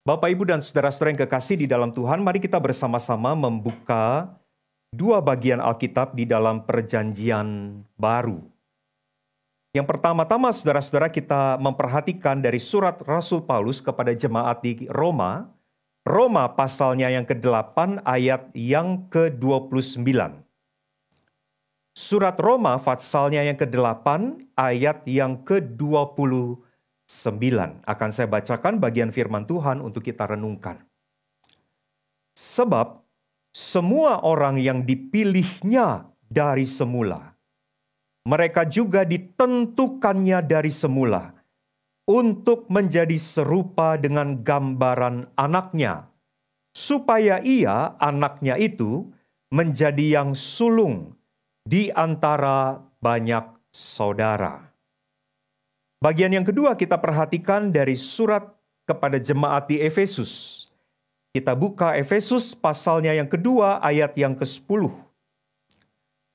Bapak, Ibu, dan saudara-saudara yang kekasih di dalam Tuhan, mari kita bersama-sama membuka dua bagian Alkitab di dalam Perjanjian Baru. Yang pertama-tama, saudara-saudara, kita memperhatikan dari surat Rasul Paulus kepada jemaat di Roma, Roma pasalnya yang ke-8 ayat yang ke-29. Surat Roma pasalnya yang ke-8 ayat yang ke-29. 9 akan saya bacakan bagian firman Tuhan untuk kita renungkan. Sebab semua orang yang dipilihnya dari semula, mereka juga ditentukannya dari semula untuk menjadi serupa dengan gambaran anaknya, supaya ia, anaknya itu, menjadi yang sulung di antara banyak saudara. Bagian yang kedua kita perhatikan dari surat kepada jemaat di Efesus. Kita buka Efesus pasalnya yang kedua ayat yang ke-10.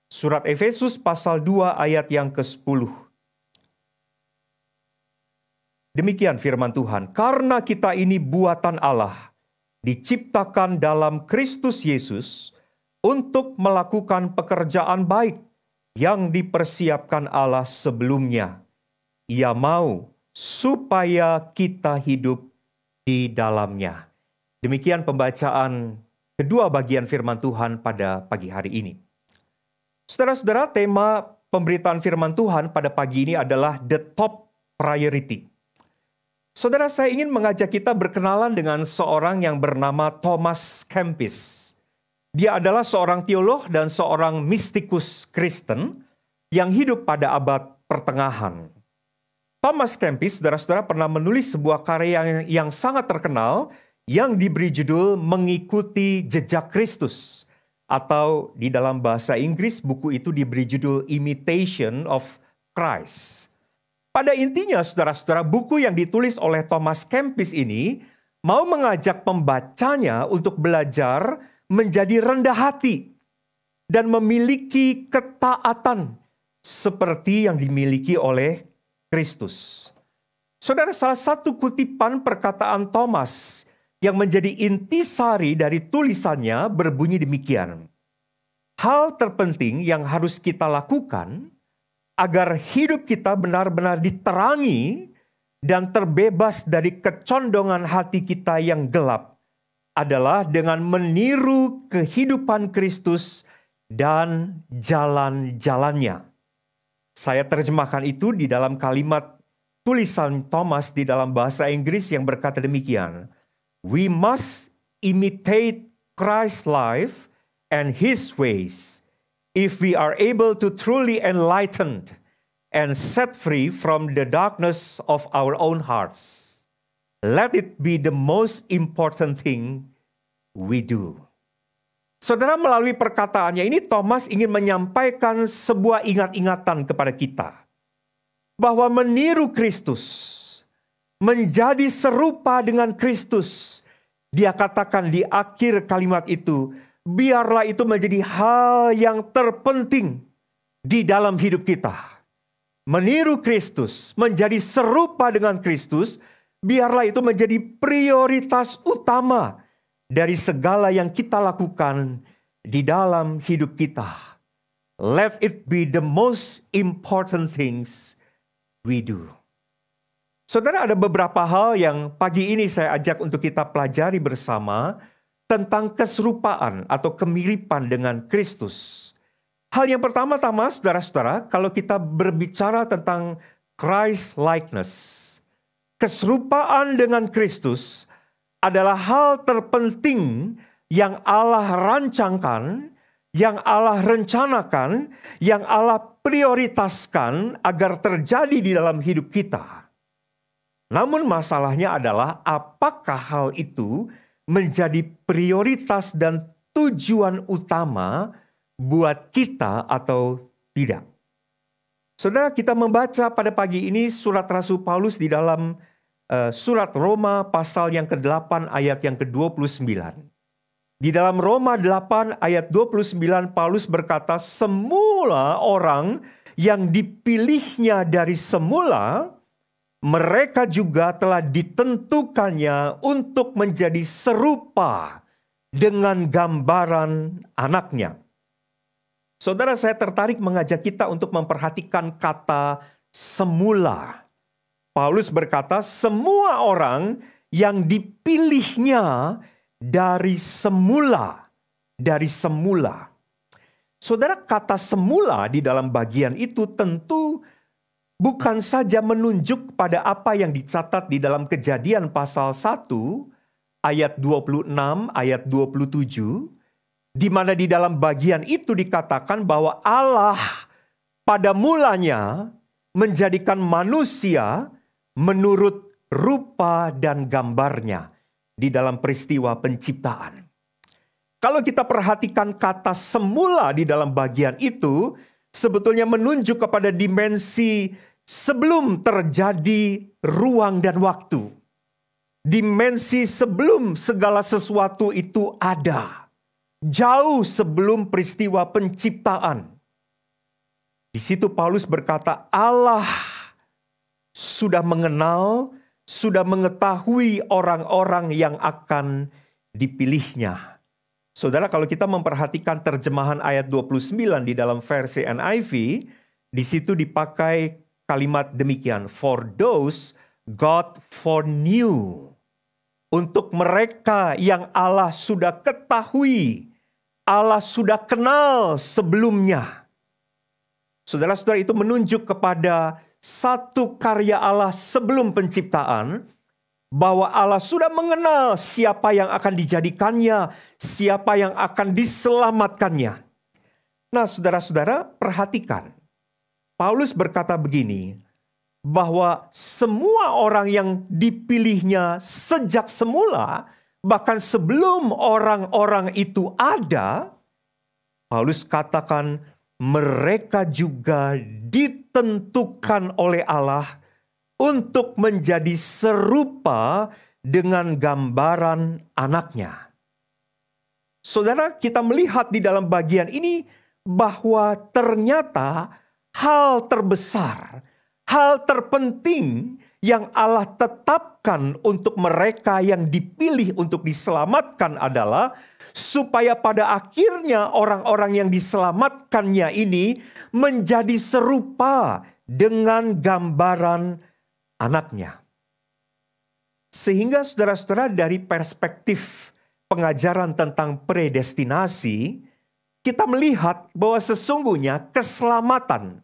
Surat Efesus pasal 2 ayat yang ke-10. Demikian firman Tuhan, karena kita ini buatan Allah, diciptakan dalam Kristus Yesus untuk melakukan pekerjaan baik yang dipersiapkan Allah sebelumnya ia mau supaya kita hidup di dalamnya. Demikian pembacaan kedua bagian firman Tuhan pada pagi hari ini. Saudara-saudara, tema pemberitaan firman Tuhan pada pagi ini adalah the top priority. Saudara, saya ingin mengajak kita berkenalan dengan seorang yang bernama Thomas Kempis. Dia adalah seorang teolog dan seorang mistikus Kristen yang hidup pada abad pertengahan. Thomas Kempis, saudara-saudara pernah menulis sebuah karya yang, yang sangat terkenal yang diberi judul Mengikuti Jejak Kristus. Atau di dalam bahasa Inggris buku itu diberi judul Imitation of Christ. Pada intinya saudara-saudara buku yang ditulis oleh Thomas Kempis ini mau mengajak pembacanya untuk belajar menjadi rendah hati dan memiliki ketaatan seperti yang dimiliki oleh Kristus. Saudara, salah satu kutipan perkataan Thomas yang menjadi intisari dari tulisannya berbunyi demikian. Hal terpenting yang harus kita lakukan agar hidup kita benar-benar diterangi dan terbebas dari kecondongan hati kita yang gelap adalah dengan meniru kehidupan Kristus dan jalan-jalannya. Saya terjemahkan itu di dalam kalimat tulisan Thomas di dalam bahasa Inggris yang berkata demikian. We must imitate Christ's life and his ways if we are able to truly enlightened and set free from the darkness of our own hearts. Let it be the most important thing we do. Saudara melalui perkataannya ini Thomas ingin menyampaikan sebuah ingat-ingatan kepada kita. Bahwa meniru Kristus, menjadi serupa dengan Kristus. Dia katakan di akhir kalimat itu, biarlah itu menjadi hal yang terpenting di dalam hidup kita. Meniru Kristus, menjadi serupa dengan Kristus, biarlah itu menjadi prioritas utama dari segala yang kita lakukan di dalam hidup kita. Let it be the most important things we do. Saudara, ada beberapa hal yang pagi ini saya ajak untuk kita pelajari bersama tentang keserupaan atau kemiripan dengan Kristus. Hal yang pertama-tama, saudara-saudara, kalau kita berbicara tentang Christ likeness, keserupaan dengan Kristus adalah hal terpenting yang Allah rancangkan, yang Allah rencanakan, yang Allah prioritaskan agar terjadi di dalam hidup kita. Namun masalahnya adalah apakah hal itu menjadi prioritas dan tujuan utama buat kita atau tidak. Saudara, kita membaca pada pagi ini surat Rasul Paulus di dalam uh, surat Roma pasal yang ke-8 ayat yang ke-29. Di dalam Roma 8 ayat 29 Paulus berkata semula orang yang dipilihnya dari semula mereka juga telah ditentukannya untuk menjadi serupa dengan gambaran anaknya. Saudara, saya tertarik mengajak kita untuk memperhatikan kata semula. Paulus berkata, "Semua orang yang dipilihnya dari semula, dari semula." Saudara, kata "semula" di dalam bagian itu tentu bukan saja menunjuk pada apa yang dicatat di dalam Kejadian pasal 1 ayat 26 ayat 27 di mana di dalam bagian itu dikatakan bahwa Allah pada mulanya menjadikan manusia menurut rupa dan gambarnya di dalam peristiwa penciptaan. Kalau kita perhatikan kata semula di dalam bagian itu, sebetulnya menunjuk kepada dimensi sebelum terjadi ruang dan waktu. Dimensi sebelum segala sesuatu itu ada. Jauh sebelum peristiwa penciptaan. Di situ Paulus berkata, Allah sudah mengenal, sudah mengetahui orang-orang yang akan dipilihnya. Saudara, kalau kita memperhatikan terjemahan ayat 29 di dalam versi NIV, di situ dipakai kalimat demikian, for those God foreknew. Untuk mereka yang Allah sudah ketahui, Allah sudah kenal sebelumnya. Saudara-saudara itu menunjuk kepada satu karya Allah sebelum penciptaan, bahwa Allah sudah mengenal siapa yang akan dijadikannya, siapa yang akan diselamatkannya. Nah, saudara-saudara, perhatikan. Paulus berkata begini, bahwa semua orang yang dipilihnya sejak semula, bahkan sebelum orang-orang itu ada, Paulus katakan mereka juga ditentukan oleh Allah untuk menjadi serupa dengan gambaran anaknya. Saudara, kita melihat di dalam bagian ini bahwa ternyata hal terbesar, hal terpenting yang Allah tetapkan untuk mereka yang dipilih untuk diselamatkan adalah supaya pada akhirnya orang-orang yang diselamatkannya ini menjadi serupa dengan gambaran anaknya. Sehingga saudara-saudara dari perspektif pengajaran tentang predestinasi, kita melihat bahwa sesungguhnya keselamatan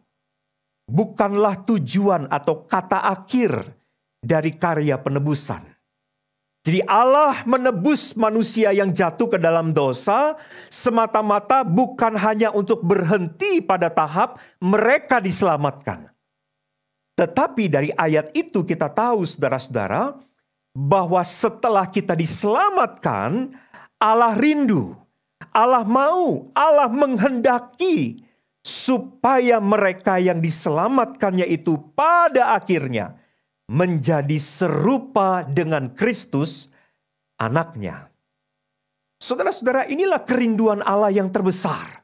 bukanlah tujuan atau kata akhir dari karya penebusan. Jadi Allah menebus manusia yang jatuh ke dalam dosa semata-mata bukan hanya untuk berhenti pada tahap mereka diselamatkan. Tetapi dari ayat itu kita tahu saudara-saudara bahwa setelah kita diselamatkan Allah rindu, Allah mau, Allah menghendaki supaya mereka yang diselamatkannya itu pada akhirnya menjadi serupa dengan Kristus anaknya. Saudara-saudara, inilah kerinduan Allah yang terbesar.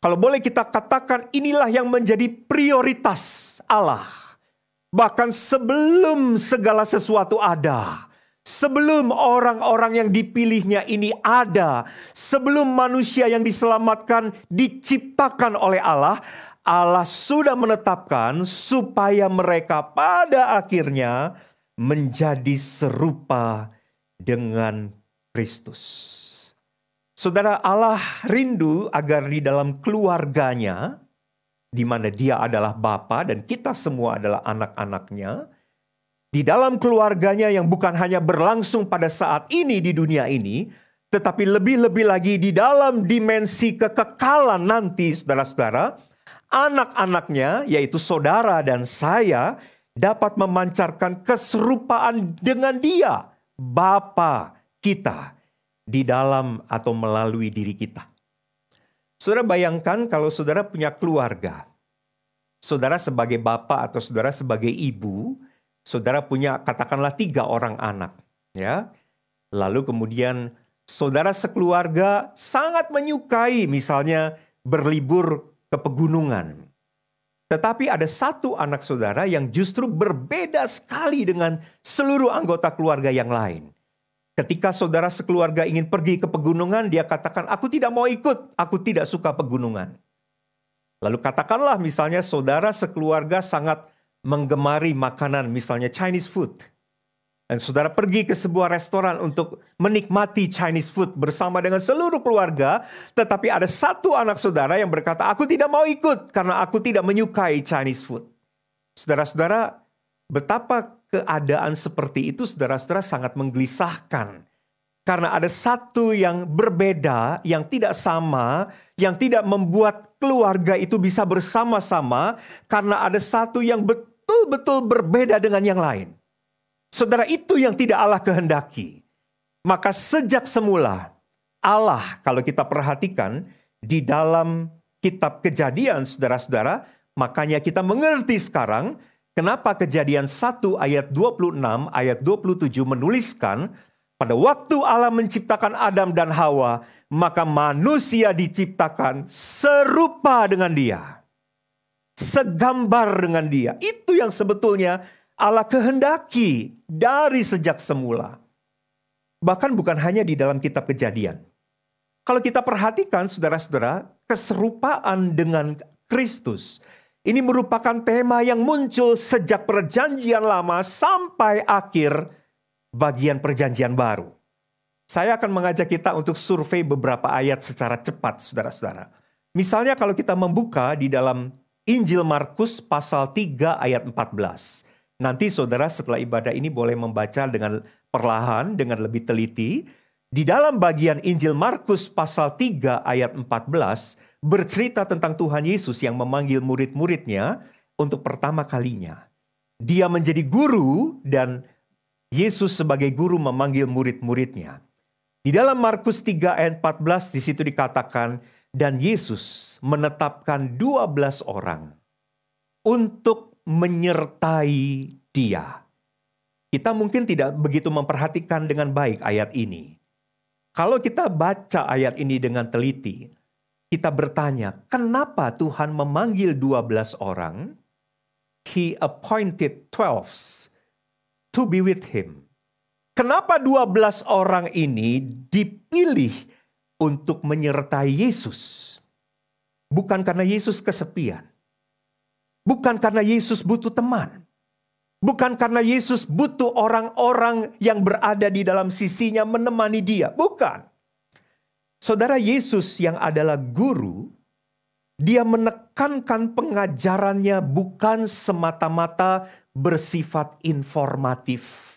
Kalau boleh kita katakan inilah yang menjadi prioritas Allah. Bahkan sebelum segala sesuatu ada. Sebelum orang-orang yang dipilihnya ini ada. Sebelum manusia yang diselamatkan diciptakan oleh Allah. Allah sudah menetapkan supaya mereka pada akhirnya menjadi serupa dengan Kristus. Saudara Allah rindu agar di dalam keluarganya, di mana dia adalah Bapa dan kita semua adalah anak-anaknya, di dalam keluarganya yang bukan hanya berlangsung pada saat ini di dunia ini, tetapi lebih-lebih lagi di dalam dimensi kekekalan nanti, saudara-saudara, anak-anaknya, yaitu saudara dan saya, dapat memancarkan keserupaan dengan dia, Bapa kita di dalam atau melalui diri kita. Saudara bayangkan kalau saudara punya keluarga. Saudara sebagai bapak atau saudara sebagai ibu, saudara punya katakanlah tiga orang anak. ya. Lalu kemudian saudara sekeluarga sangat menyukai misalnya berlibur ke pegunungan. Tetapi ada satu anak saudara yang justru berbeda sekali dengan seluruh anggota keluarga yang lain. Ketika saudara sekeluarga ingin pergi ke pegunungan, dia katakan, "Aku tidak mau ikut, aku tidak suka pegunungan." Lalu katakanlah misalnya saudara sekeluarga sangat menggemari makanan misalnya Chinese food. Dan saudara pergi ke sebuah restoran untuk menikmati Chinese food bersama dengan seluruh keluarga. Tetapi ada satu anak saudara yang berkata, aku tidak mau ikut karena aku tidak menyukai Chinese food. Saudara-saudara, betapa keadaan seperti itu saudara-saudara sangat menggelisahkan. Karena ada satu yang berbeda, yang tidak sama, yang tidak membuat keluarga itu bisa bersama-sama. Karena ada satu yang betul-betul berbeda dengan yang lain. Saudara itu yang tidak Allah kehendaki. Maka sejak semula Allah kalau kita perhatikan di dalam kitab kejadian saudara-saudara, makanya kita mengerti sekarang kenapa kejadian 1 ayat 26 ayat 27 menuliskan pada waktu Allah menciptakan Adam dan Hawa, maka manusia diciptakan serupa dengan dia. Segambar dengan dia. Itu yang sebetulnya Allah kehendaki dari sejak semula. Bahkan bukan hanya di dalam kitab kejadian. Kalau kita perhatikan saudara-saudara, keserupaan dengan Kristus. Ini merupakan tema yang muncul sejak perjanjian lama sampai akhir bagian perjanjian baru. Saya akan mengajak kita untuk survei beberapa ayat secara cepat saudara-saudara. Misalnya kalau kita membuka di dalam Injil Markus pasal 3 ayat 14. Nanti saudara setelah ibadah ini boleh membaca dengan perlahan, dengan lebih teliti. Di dalam bagian Injil Markus pasal 3 ayat 14 bercerita tentang Tuhan Yesus yang memanggil murid-muridnya untuk pertama kalinya. Dia menjadi guru dan Yesus sebagai guru memanggil murid-muridnya. Di dalam Markus 3 ayat 14 di situ dikatakan dan Yesus menetapkan 12 orang untuk menyertai dia. Kita mungkin tidak begitu memperhatikan dengan baik ayat ini. Kalau kita baca ayat ini dengan teliti, kita bertanya, kenapa Tuhan memanggil 12 orang? He appointed 12 to be with him. Kenapa 12 orang ini dipilih untuk menyertai Yesus? Bukan karena Yesus kesepian. Bukan karena Yesus butuh teman. Bukan karena Yesus butuh orang-orang yang berada di dalam sisinya menemani dia. Bukan. Saudara Yesus yang adalah guru, dia menekankan pengajarannya bukan semata-mata bersifat informatif.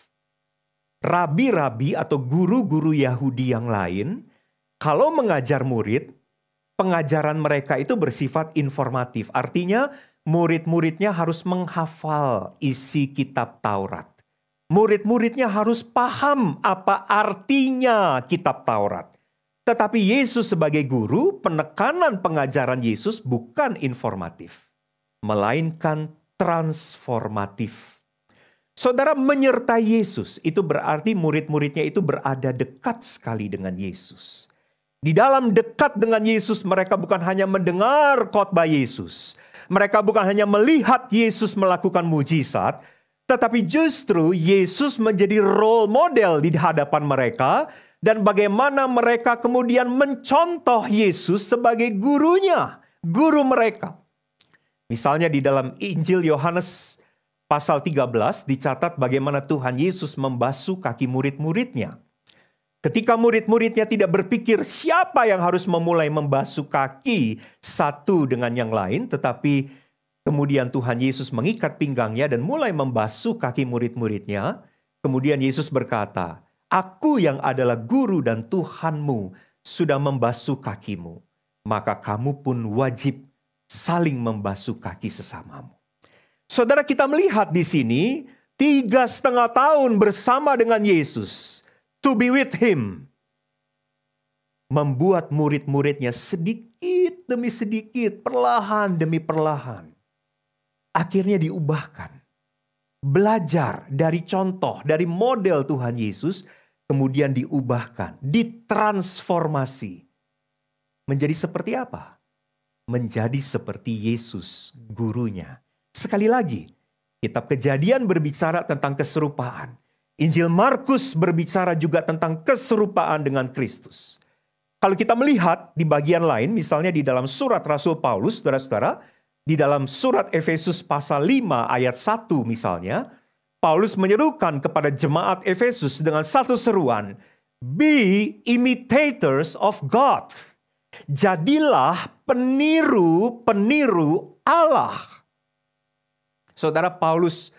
Rabi-rabi atau guru-guru Yahudi yang lain, kalau mengajar murid, pengajaran mereka itu bersifat informatif. Artinya, murid-muridnya harus menghafal isi kitab Taurat. Murid-muridnya harus paham apa artinya kitab Taurat. Tetapi Yesus sebagai guru, penekanan pengajaran Yesus bukan informatif, melainkan transformatif. Saudara menyertai Yesus, itu berarti murid-muridnya itu berada dekat sekali dengan Yesus. Di dalam dekat dengan Yesus, mereka bukan hanya mendengar khotbah Yesus, mereka bukan hanya melihat Yesus melakukan mujizat, tetapi justru Yesus menjadi role model di hadapan mereka dan bagaimana mereka kemudian mencontoh Yesus sebagai gurunya, guru mereka. Misalnya di dalam Injil Yohanes pasal 13 dicatat bagaimana Tuhan Yesus membasuh kaki murid-muridnya. Ketika murid-muridnya tidak berpikir siapa yang harus memulai membasuh kaki satu dengan yang lain, tetapi kemudian Tuhan Yesus mengikat pinggangnya dan mulai membasuh kaki murid-muridnya. Kemudian Yesus berkata, Aku yang adalah guru dan Tuhanmu sudah membasuh kakimu. Maka kamu pun wajib saling membasuh kaki sesamamu. Saudara kita melihat di sini tiga setengah tahun bersama dengan Yesus to be with him. Membuat murid-muridnya sedikit demi sedikit, perlahan demi perlahan. Akhirnya diubahkan. Belajar dari contoh, dari model Tuhan Yesus, kemudian diubahkan, ditransformasi. Menjadi seperti apa? menjadi seperti Yesus, gurunya. Sekali lagi, kitab Kejadian berbicara tentang keserupaan. Injil Markus berbicara juga tentang keserupaan dengan Kristus. Kalau kita melihat di bagian lain, misalnya di dalam surat Rasul Paulus, saudara-saudara, di dalam surat Efesus pasal 5 ayat 1 misalnya, Paulus menyerukan kepada jemaat Efesus dengan satu seruan, Be imitators of God. Jadilah peniru-peniru Allah. Saudara Paulus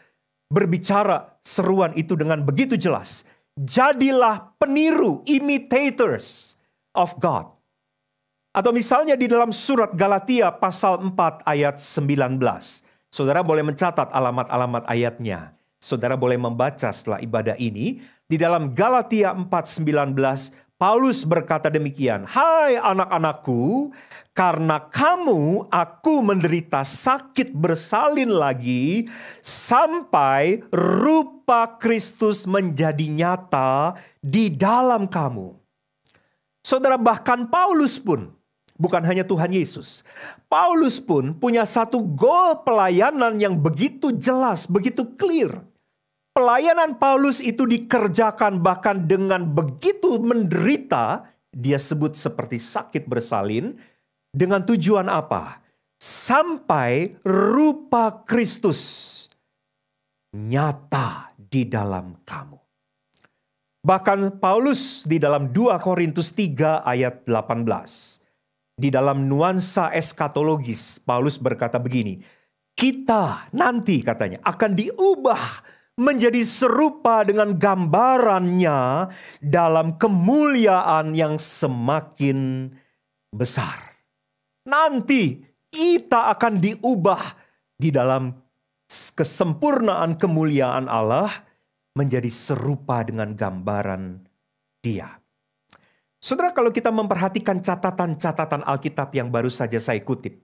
berbicara seruan itu dengan begitu jelas. Jadilah peniru, imitators of God. Atau misalnya di dalam surat Galatia pasal 4 ayat 19. Saudara boleh mencatat alamat-alamat ayatnya. Saudara boleh membaca setelah ibadah ini. Di dalam Galatia 4:19 Paulus berkata demikian, "Hai anak-anakku, karena kamu aku menderita sakit bersalin lagi sampai rupa Kristus menjadi nyata di dalam kamu." Saudara, bahkan Paulus pun bukan hanya Tuhan Yesus. Paulus pun punya satu goal pelayanan yang begitu jelas, begitu clear pelayanan Paulus itu dikerjakan bahkan dengan begitu menderita, dia sebut seperti sakit bersalin, dengan tujuan apa? Sampai rupa Kristus nyata di dalam kamu. Bahkan Paulus di dalam 2 Korintus 3 ayat 18. Di dalam nuansa eskatologis, Paulus berkata begini, kita nanti katanya akan diubah menjadi serupa dengan gambarannya dalam kemuliaan yang semakin besar. Nanti kita akan diubah di dalam kesempurnaan kemuliaan Allah menjadi serupa dengan gambaran Dia. Saudara, kalau kita memperhatikan catatan-catatan Alkitab yang baru saja saya kutip,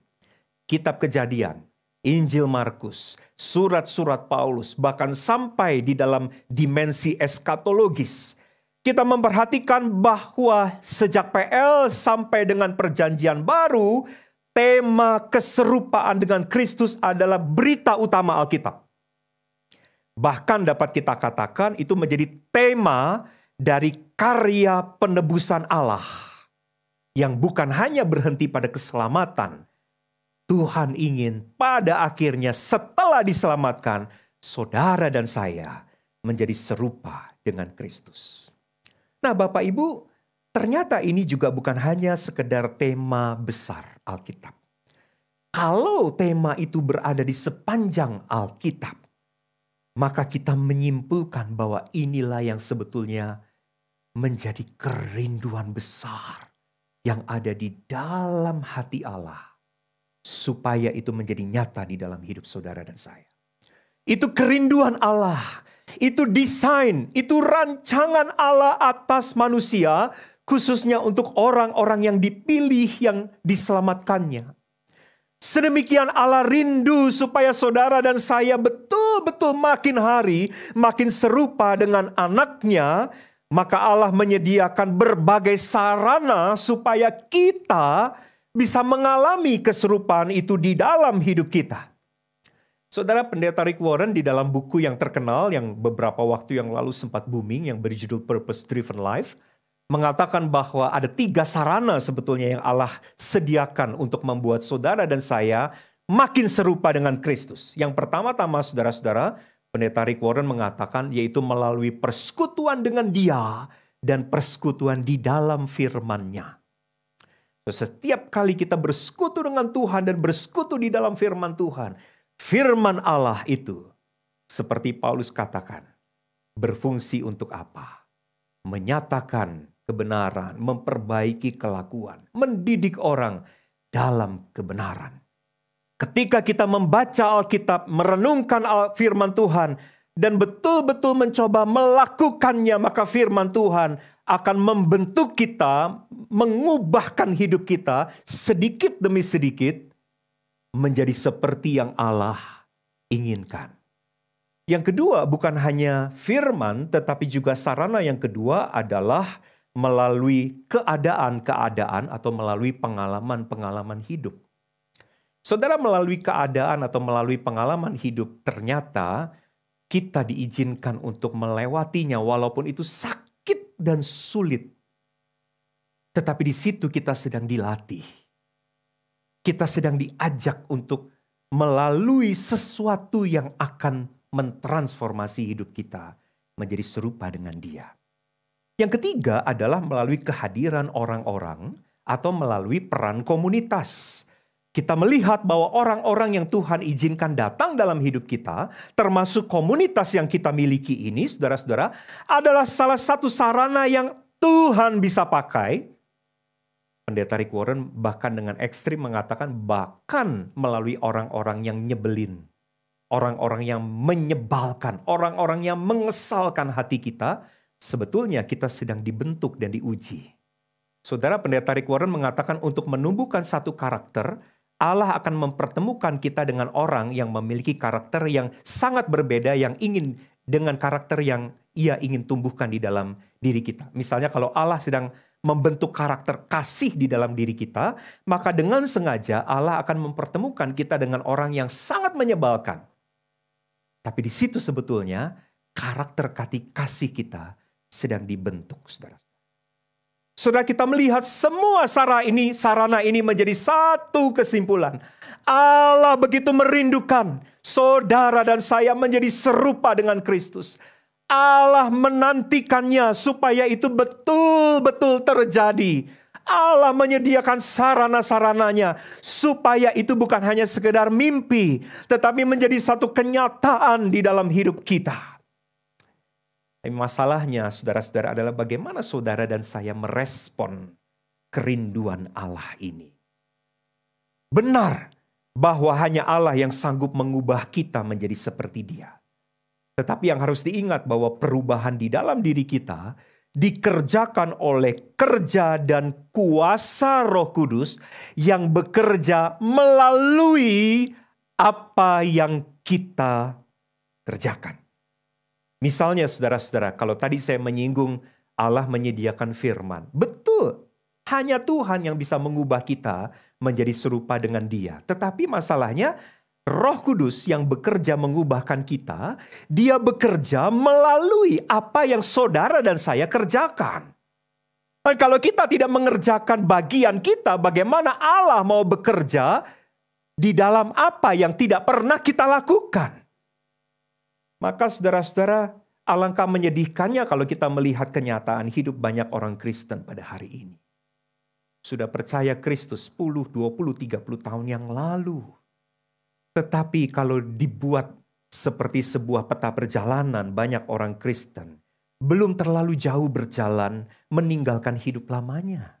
Kitab Kejadian, Injil Markus, surat-surat Paulus, bahkan sampai di dalam dimensi eskatologis. Kita memperhatikan bahwa sejak PL sampai dengan perjanjian baru, tema keserupaan dengan Kristus adalah berita utama Alkitab. Bahkan dapat kita katakan itu menjadi tema dari karya penebusan Allah yang bukan hanya berhenti pada keselamatan, Tuhan ingin pada akhirnya setelah diselamatkan, saudara dan saya menjadi serupa dengan Kristus. Nah Bapak Ibu, ternyata ini juga bukan hanya sekedar tema besar Alkitab. Kalau tema itu berada di sepanjang Alkitab, maka kita menyimpulkan bahwa inilah yang sebetulnya menjadi kerinduan besar yang ada di dalam hati Allah supaya itu menjadi nyata di dalam hidup saudara dan saya. Itu kerinduan Allah, itu desain, itu rancangan Allah atas manusia, khususnya untuk orang-orang yang dipilih yang diselamatkannya. Sedemikian Allah rindu supaya saudara dan saya betul-betul makin hari makin serupa dengan anaknya, maka Allah menyediakan berbagai sarana supaya kita bisa mengalami keserupaan itu di dalam hidup kita. Saudara pendeta Rick Warren di dalam buku yang terkenal yang beberapa waktu yang lalu sempat booming yang berjudul Purpose Driven Life mengatakan bahwa ada tiga sarana sebetulnya yang Allah sediakan untuk membuat saudara dan saya makin serupa dengan Kristus. Yang pertama-tama saudara-saudara, pendeta Rick Warren mengatakan yaitu melalui persekutuan dengan dia dan persekutuan di dalam firman-Nya. Setiap kali kita bersekutu dengan Tuhan dan bersekutu di dalam firman Tuhan, firman Allah itu seperti Paulus katakan, berfungsi untuk apa? Menyatakan kebenaran, memperbaiki kelakuan, mendidik orang dalam kebenaran. Ketika kita membaca Alkitab, merenungkan firman Tuhan, dan betul-betul mencoba melakukannya, maka firman Tuhan akan membentuk kita, mengubahkan hidup kita sedikit demi sedikit menjadi seperti yang Allah inginkan. Yang kedua bukan hanya firman tetapi juga sarana yang kedua adalah melalui keadaan-keadaan atau melalui pengalaman-pengalaman hidup. Saudara melalui keadaan atau melalui pengalaman hidup ternyata kita diizinkan untuk melewatinya walaupun itu sakit dan sulit. Tetapi di situ kita sedang dilatih. Kita sedang diajak untuk melalui sesuatu yang akan mentransformasi hidup kita menjadi serupa dengan Dia. Yang ketiga adalah melalui kehadiran orang-orang atau melalui peran komunitas kita melihat bahwa orang-orang yang Tuhan izinkan datang dalam hidup kita, termasuk komunitas yang kita miliki ini, saudara-saudara, adalah salah satu sarana yang Tuhan bisa pakai. Pendeta Rick Warren bahkan dengan ekstrim mengatakan bahkan melalui orang-orang yang nyebelin. Orang-orang yang menyebalkan, orang-orang yang mengesalkan hati kita, sebetulnya kita sedang dibentuk dan diuji. Saudara pendeta Rick Warren mengatakan untuk menumbuhkan satu karakter, Allah akan mempertemukan kita dengan orang yang memiliki karakter yang sangat berbeda yang ingin dengan karakter yang ia ingin tumbuhkan di dalam diri kita. Misalnya kalau Allah sedang membentuk karakter kasih di dalam diri kita, maka dengan sengaja Allah akan mempertemukan kita dengan orang yang sangat menyebalkan. Tapi di situ sebetulnya karakter kasih kita sedang dibentuk, saudara. Saudara kita melihat semua sarana ini, sarana ini menjadi satu kesimpulan. Allah begitu merindukan saudara dan saya menjadi serupa dengan Kristus. Allah menantikannya supaya itu betul-betul terjadi. Allah menyediakan sarana-sarananya supaya itu bukan hanya sekedar mimpi, tetapi menjadi satu kenyataan di dalam hidup kita. Tapi masalahnya saudara-saudara adalah bagaimana saudara dan saya merespon kerinduan Allah ini. Benar bahwa hanya Allah yang sanggup mengubah kita menjadi seperti dia. Tetapi yang harus diingat bahwa perubahan di dalam diri kita dikerjakan oleh kerja dan kuasa Roh Kudus yang bekerja melalui apa yang kita kerjakan. Misalnya saudara-saudara, kalau tadi saya menyinggung Allah menyediakan firman. Betul, hanya Tuhan yang bisa mengubah kita menjadi serupa dengan dia. Tetapi masalahnya Roh Kudus yang bekerja mengubahkan kita, dia bekerja melalui apa yang saudara dan saya kerjakan. Dan kalau kita tidak mengerjakan bagian kita, bagaimana Allah mau bekerja di dalam apa yang tidak pernah kita lakukan? Maka saudara-saudara, alangkah menyedihkannya kalau kita melihat kenyataan hidup banyak orang Kristen pada hari ini. Sudah percaya Kristus 10, 20, 30 tahun yang lalu. Tetapi kalau dibuat seperti sebuah peta perjalanan banyak orang Kristen, belum terlalu jauh berjalan meninggalkan hidup lamanya.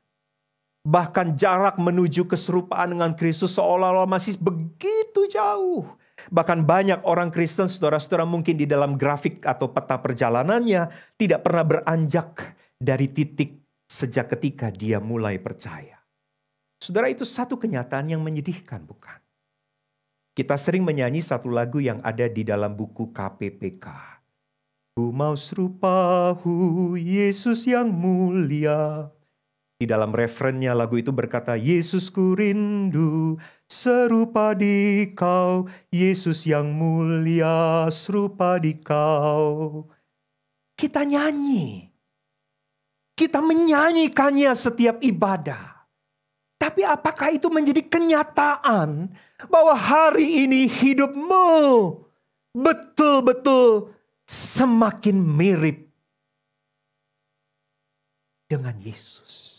Bahkan jarak menuju keserupaan dengan Kristus seolah-olah masih begitu jauh. Bahkan banyak orang Kristen, saudara-saudara mungkin di dalam grafik atau peta perjalanannya tidak pernah beranjak dari titik sejak ketika dia mulai percaya. Saudara itu satu kenyataan yang menyedihkan bukan? Kita sering menyanyi satu lagu yang ada di dalam buku KPPK. Ku mau serupahu Yesus yang mulia. Di dalam referennya lagu itu berkata, Yesus ku rindu serupa di kau, Yesus yang mulia serupa di kau. Kita nyanyi. Kita menyanyikannya setiap ibadah. Tapi apakah itu menjadi kenyataan bahwa hari ini hidupmu betul-betul semakin mirip dengan Yesus?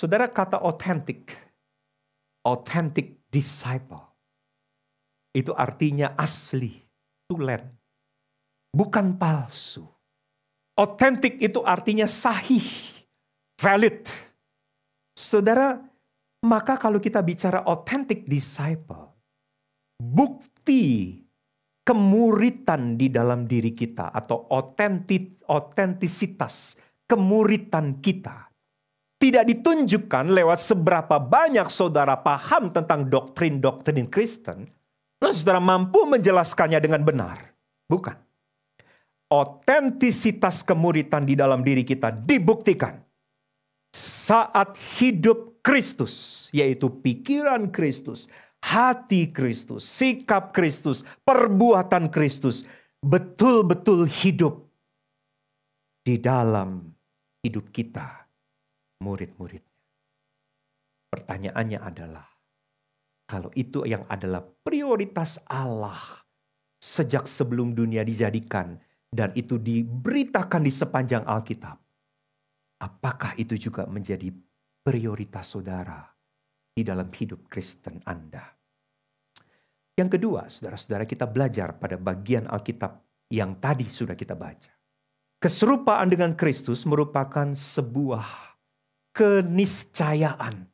Saudara kata otentik, authentic disciple. Itu artinya asli, tulen. Bukan palsu. Authentic itu artinya sahih, valid. Saudara, maka kalau kita bicara authentic disciple, bukti kemuritan di dalam diri kita atau otentik, otentisitas kemuritan kita tidak ditunjukkan lewat seberapa banyak saudara paham tentang doktrin-doktrin Kristen, lalu saudara mampu menjelaskannya dengan benar. Bukan. Otentisitas kemuritan di dalam diri kita dibuktikan saat hidup Kristus, yaitu pikiran Kristus, hati Kristus, sikap Kristus, perbuatan Kristus, betul-betul hidup di dalam hidup kita, murid-murid. Pertanyaannya adalah, kalau itu yang adalah prioritas Allah sejak sebelum dunia dijadikan dan itu diberitakan di sepanjang Alkitab, apakah itu juga menjadi prioritas saudara di dalam hidup Kristen Anda? Yang kedua, saudara-saudara kita belajar pada bagian Alkitab yang tadi sudah kita baca. Keserupaan dengan Kristus merupakan sebuah keniscayaan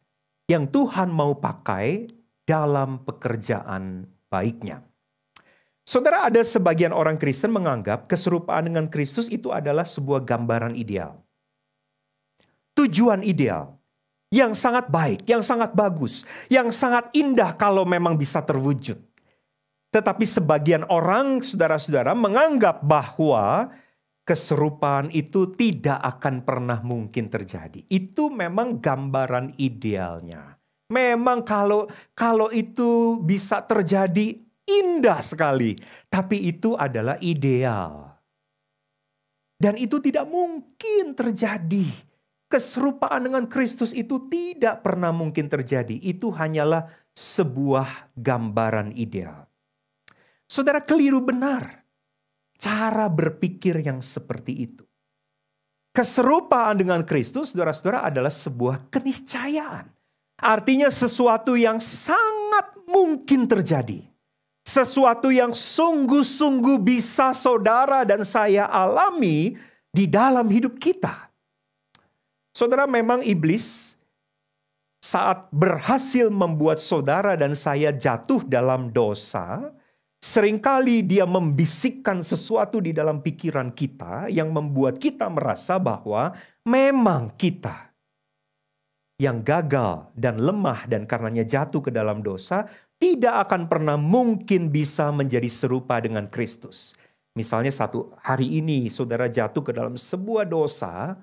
yang Tuhan mau pakai dalam pekerjaan baiknya. Saudara, ada sebagian orang Kristen menganggap keserupaan dengan Kristus itu adalah sebuah gambaran ideal tujuan ideal yang sangat baik, yang sangat bagus, yang sangat indah kalau memang bisa terwujud. Tetapi sebagian orang, saudara-saudara, menganggap bahwa keserupaan itu tidak akan pernah mungkin terjadi. Itu memang gambaran idealnya. Memang kalau kalau itu bisa terjadi indah sekali, tapi itu adalah ideal. Dan itu tidak mungkin terjadi keserupaan dengan Kristus itu tidak pernah mungkin terjadi. Itu hanyalah sebuah gambaran ideal. Saudara keliru benar cara berpikir yang seperti itu. Keserupaan dengan Kristus, saudara-saudara, adalah sebuah keniscayaan. Artinya sesuatu yang sangat mungkin terjadi. Sesuatu yang sungguh-sungguh bisa saudara dan saya alami di dalam hidup kita. Saudara, memang iblis saat berhasil membuat saudara dan saya jatuh dalam dosa, sering kali dia membisikkan sesuatu di dalam pikiran kita yang membuat kita merasa bahwa memang kita yang gagal dan lemah dan karenanya jatuh ke dalam dosa tidak akan pernah mungkin bisa menjadi serupa dengan Kristus. Misalnya satu hari ini saudara jatuh ke dalam sebuah dosa,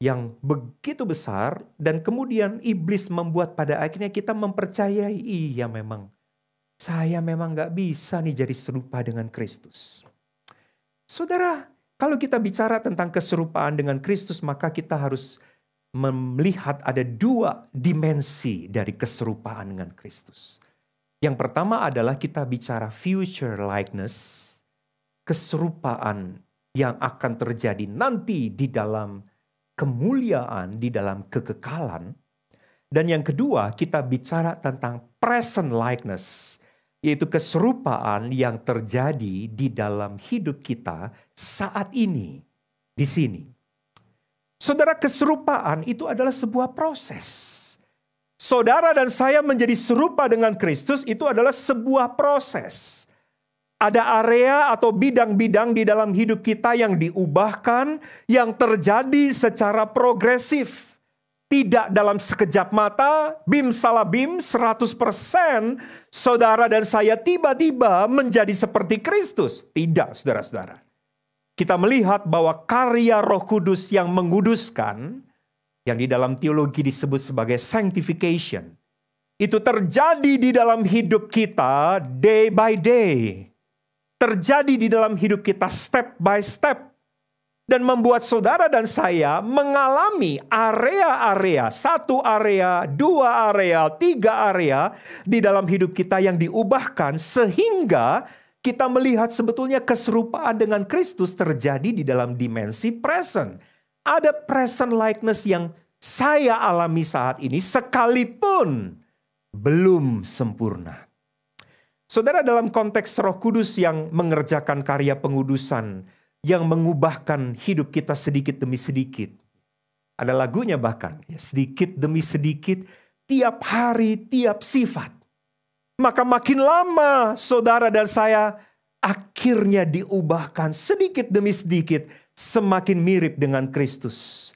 yang begitu besar dan kemudian iblis membuat pada akhirnya kita mempercayai iya memang saya memang gak bisa nih jadi serupa dengan Kristus. Saudara, kalau kita bicara tentang keserupaan dengan Kristus maka kita harus melihat ada dua dimensi dari keserupaan dengan Kristus. Yang pertama adalah kita bicara future likeness, keserupaan yang akan terjadi nanti di dalam kemuliaan di dalam kekekalan. Dan yang kedua, kita bicara tentang present likeness, yaitu keserupaan yang terjadi di dalam hidup kita saat ini, di sini. Saudara, keserupaan itu adalah sebuah proses. Saudara dan saya menjadi serupa dengan Kristus itu adalah sebuah proses ada area atau bidang-bidang di dalam hidup kita yang diubahkan, yang terjadi secara progresif. Tidak dalam sekejap mata, bim salah bim, 100% saudara dan saya tiba-tiba menjadi seperti Kristus. Tidak, saudara-saudara. Kita melihat bahwa karya roh kudus yang menguduskan, yang di dalam teologi disebut sebagai sanctification, itu terjadi di dalam hidup kita day by day terjadi di dalam hidup kita step by step dan membuat saudara dan saya mengalami area-area, satu area, dua area, tiga area di dalam hidup kita yang diubahkan sehingga kita melihat sebetulnya keserupaan dengan Kristus terjadi di dalam dimensi present. Ada present likeness yang saya alami saat ini sekalipun belum sempurna. Saudara dalam konteks roh kudus yang mengerjakan karya pengudusan, yang mengubahkan hidup kita sedikit demi sedikit. Ada lagunya bahkan, ya, sedikit demi sedikit, tiap hari, tiap sifat. Maka makin lama saudara dan saya akhirnya diubahkan sedikit demi sedikit semakin mirip dengan Kristus.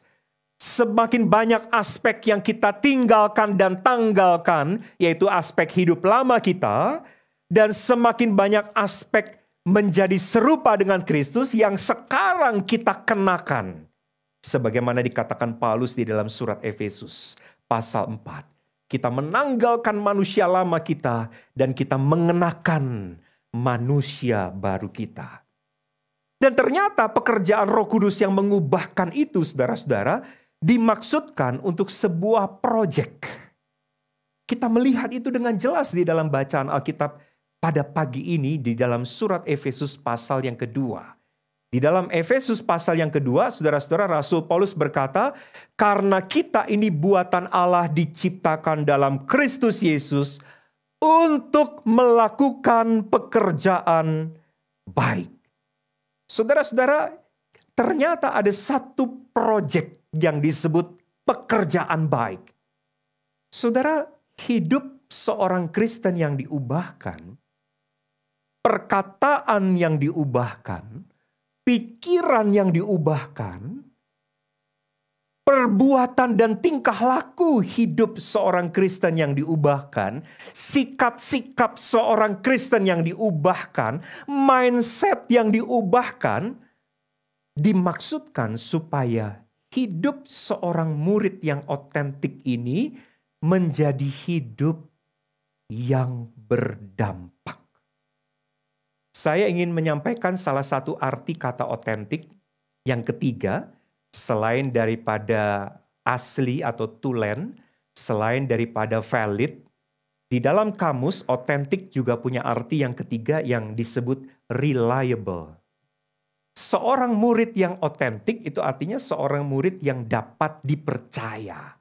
Semakin banyak aspek yang kita tinggalkan dan tanggalkan, yaitu aspek hidup lama kita, dan semakin banyak aspek menjadi serupa dengan Kristus yang sekarang kita kenakan. Sebagaimana dikatakan Paulus di dalam surat Efesus pasal 4. Kita menanggalkan manusia lama kita dan kita mengenakan manusia baru kita. Dan ternyata pekerjaan Roh Kudus yang mengubahkan itu, saudara-saudara, dimaksudkan untuk sebuah proyek. Kita melihat itu dengan jelas di dalam bacaan Alkitab pada pagi ini di dalam surat Efesus pasal yang kedua. Di dalam Efesus pasal yang kedua, saudara-saudara Rasul Paulus berkata, "Karena kita ini buatan Allah diciptakan dalam Kristus Yesus untuk melakukan pekerjaan baik." Saudara-saudara, ternyata ada satu proyek yang disebut pekerjaan baik. Saudara, hidup seorang Kristen yang diubahkan, perkataan yang diubahkan, pikiran yang diubahkan, perbuatan dan tingkah laku hidup seorang Kristen yang diubahkan, sikap-sikap seorang Kristen yang diubahkan, mindset yang diubahkan, dimaksudkan supaya hidup seorang murid yang otentik ini menjadi hidup yang berdampak. Saya ingin menyampaikan salah satu arti kata otentik yang ketiga, selain daripada asli atau tulen, selain daripada valid, di dalam kamus otentik juga punya arti yang ketiga yang disebut reliable. Seorang murid yang otentik itu artinya seorang murid yang dapat dipercaya,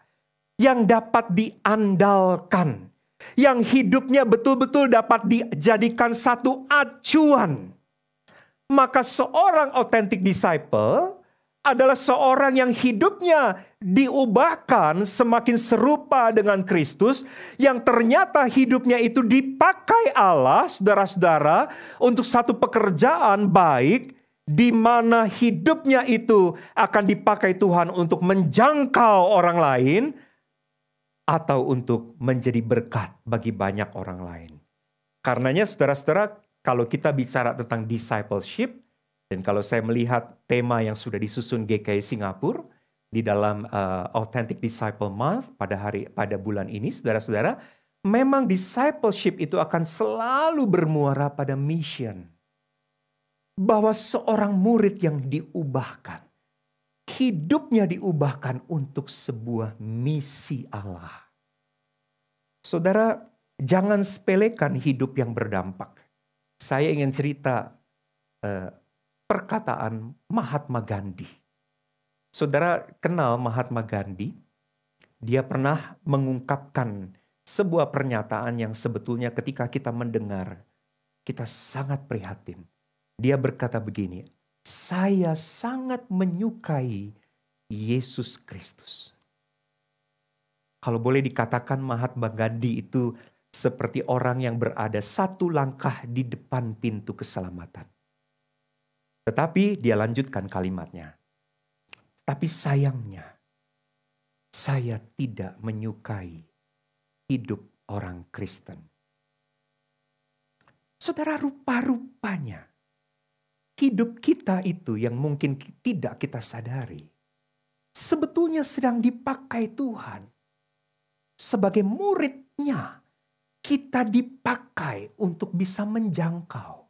yang dapat diandalkan, yang hidupnya betul-betul dapat dijadikan satu acuan. Maka seorang authentic disciple adalah seorang yang hidupnya diubahkan semakin serupa dengan Kristus yang ternyata hidupnya itu dipakai Allah saudara-saudara untuk satu pekerjaan baik di mana hidupnya itu akan dipakai Tuhan untuk menjangkau orang lain atau untuk menjadi berkat bagi banyak orang lain. Karenanya saudara-saudara, kalau kita bicara tentang discipleship, dan kalau saya melihat tema yang sudah disusun GKI Singapura di dalam uh, Authentic Disciple Month pada hari pada bulan ini, saudara-saudara, memang discipleship itu akan selalu bermuara pada mission. Bahwa seorang murid yang diubahkan, hidupnya diubahkan untuk sebuah misi Allah. Saudara, jangan sepelekan hidup yang berdampak. Saya ingin cerita eh, perkataan Mahatma Gandhi. Saudara kenal Mahatma Gandhi? Dia pernah mengungkapkan sebuah pernyataan yang sebetulnya ketika kita mendengar, kita sangat prihatin. Dia berkata begini, saya sangat menyukai Yesus Kristus. Kalau boleh dikatakan Mahatma Gandhi itu seperti orang yang berada satu langkah di depan pintu keselamatan. Tetapi dia lanjutkan kalimatnya. Tapi sayangnya, saya tidak menyukai hidup orang Kristen. Saudara rupa-rupanya hidup kita itu yang mungkin tidak kita sadari, sebetulnya sedang dipakai Tuhan. Sebagai muridnya, kita dipakai untuk bisa menjangkau.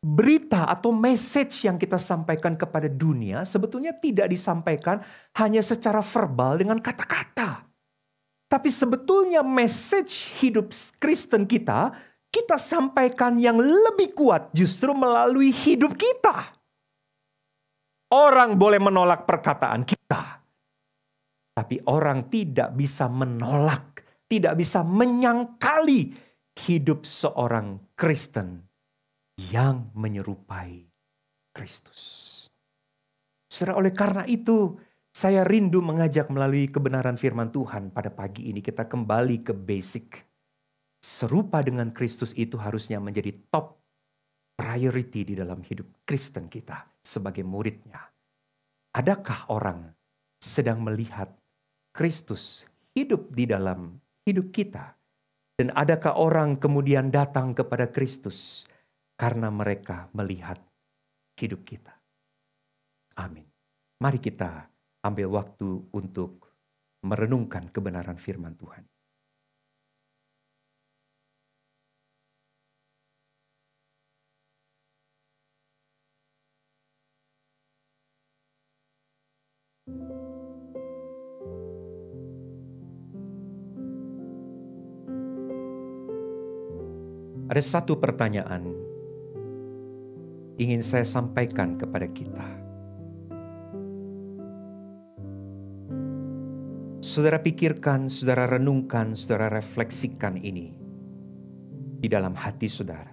Berita atau message yang kita sampaikan kepada dunia sebetulnya tidak disampaikan hanya secara verbal dengan kata-kata. Tapi sebetulnya message hidup Kristen kita kita sampaikan yang lebih kuat justru melalui hidup kita. Orang boleh menolak perkataan kita, tapi orang tidak bisa menolak, tidak bisa menyangkali hidup seorang Kristen yang menyerupai Kristus. Saudara, oleh karena itu, saya rindu mengajak melalui kebenaran firman Tuhan pada pagi ini kita kembali ke basic serupa dengan Kristus itu harusnya menjadi top priority di dalam hidup Kristen kita sebagai muridnya. Adakah orang sedang melihat Kristus hidup di dalam hidup kita? Dan adakah orang kemudian datang kepada Kristus karena mereka melihat hidup kita? Amin. Mari kita ambil waktu untuk merenungkan kebenaran firman Tuhan. Ada satu pertanyaan ingin saya sampaikan kepada kita. Saudara pikirkan, saudara renungkan, saudara refleksikan ini di dalam hati saudara.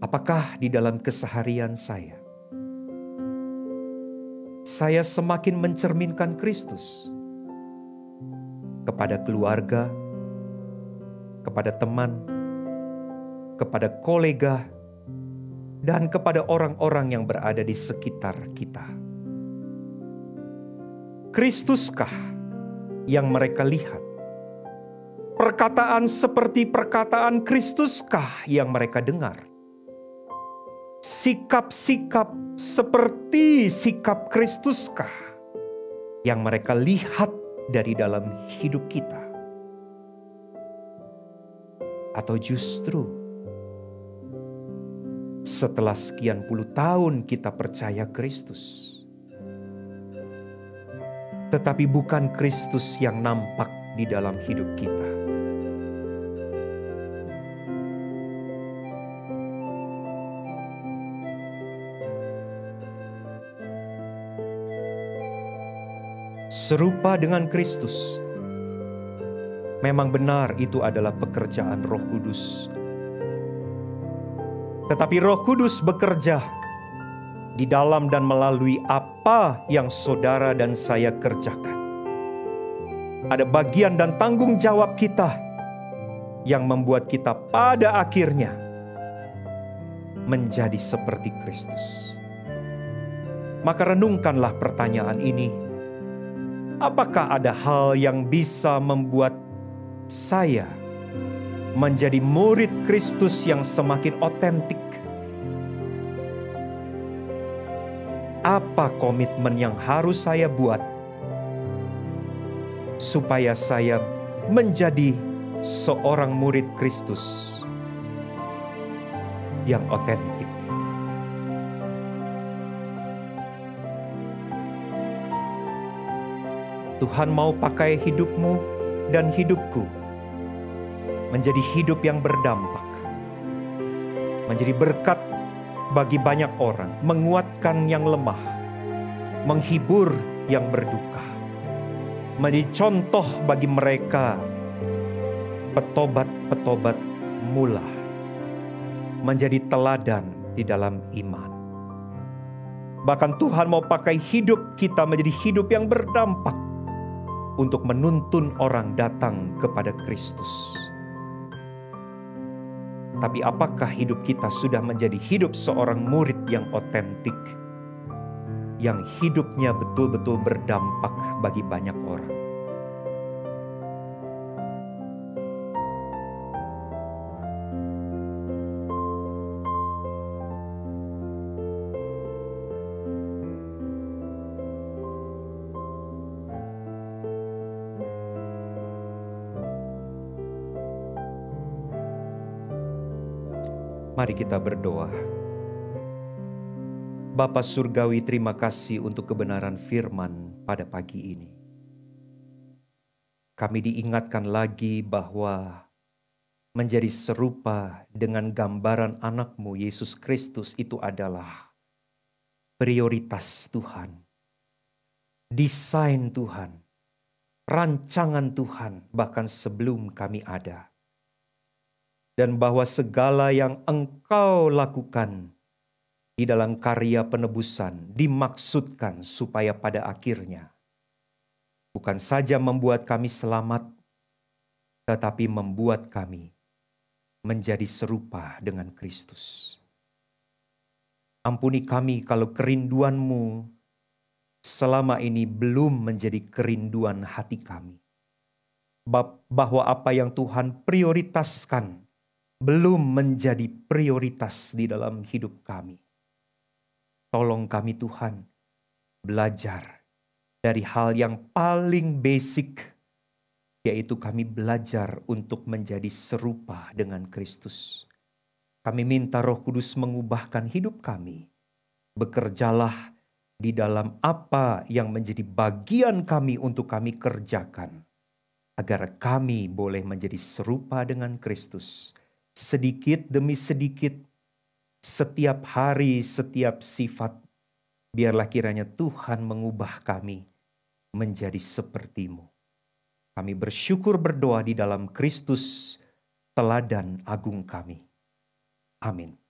Apakah di dalam keseharian saya, saya semakin mencerminkan Kristus kepada keluarga, kepada teman, kepada kolega, dan kepada orang-orang yang berada di sekitar kita. Kristuskah yang mereka lihat? Perkataan seperti perkataan Kristuskah yang mereka dengar? Sikap-sikap seperti sikap Kristuskah yang mereka lihat dari dalam hidup kita? Atau justru setelah sekian puluh tahun kita percaya Kristus, tetapi bukan Kristus yang nampak di dalam hidup kita. Serupa dengan Kristus, Memang benar itu adalah pekerjaan Roh Kudus. Tetapi Roh Kudus bekerja di dalam dan melalui apa yang saudara dan saya kerjakan. Ada bagian dan tanggung jawab kita yang membuat kita pada akhirnya menjadi seperti Kristus. Maka renungkanlah pertanyaan ini. Apakah ada hal yang bisa membuat saya menjadi murid Kristus yang semakin otentik. Apa komitmen yang harus saya buat supaya saya menjadi seorang murid Kristus yang otentik? Tuhan mau pakai hidupmu dan hidupku menjadi hidup yang berdampak, menjadi berkat bagi banyak orang, menguatkan yang lemah, menghibur yang berduka, menjadi contoh bagi mereka petobat-petobat mula, menjadi teladan di dalam iman. Bahkan Tuhan mau pakai hidup kita menjadi hidup yang berdampak untuk menuntun orang datang kepada Kristus. Tapi apakah hidup kita sudah menjadi hidup seorang murid yang otentik? Yang hidupnya betul-betul berdampak bagi banyak orang. Mari kita berdoa. Bapa Surgawi, terima kasih untuk kebenaran firman pada pagi ini. Kami diingatkan lagi bahwa menjadi serupa dengan gambaran anakmu Yesus Kristus itu adalah prioritas Tuhan. Desain Tuhan, rancangan Tuhan bahkan sebelum kami ada dan bahwa segala yang engkau lakukan di dalam karya penebusan dimaksudkan supaya pada akhirnya bukan saja membuat kami selamat, tetapi membuat kami menjadi serupa dengan Kristus. Ampuni kami kalau kerinduanmu selama ini belum menjadi kerinduan hati kami. Bahwa apa yang Tuhan prioritaskan belum menjadi prioritas di dalam hidup kami. Tolong kami Tuhan belajar dari hal yang paling basic, yaitu kami belajar untuk menjadi serupa dengan Kristus. Kami minta Roh Kudus mengubahkan hidup kami. Bekerjalah di dalam apa yang menjadi bagian kami untuk kami kerjakan, agar kami boleh menjadi serupa dengan Kristus, sedikit demi sedikit, setiap hari, setiap sifat. Biarlah kiranya Tuhan mengubah kami menjadi sepertimu. Kami bersyukur berdoa di dalam Kristus, teladan agung kami. Amin.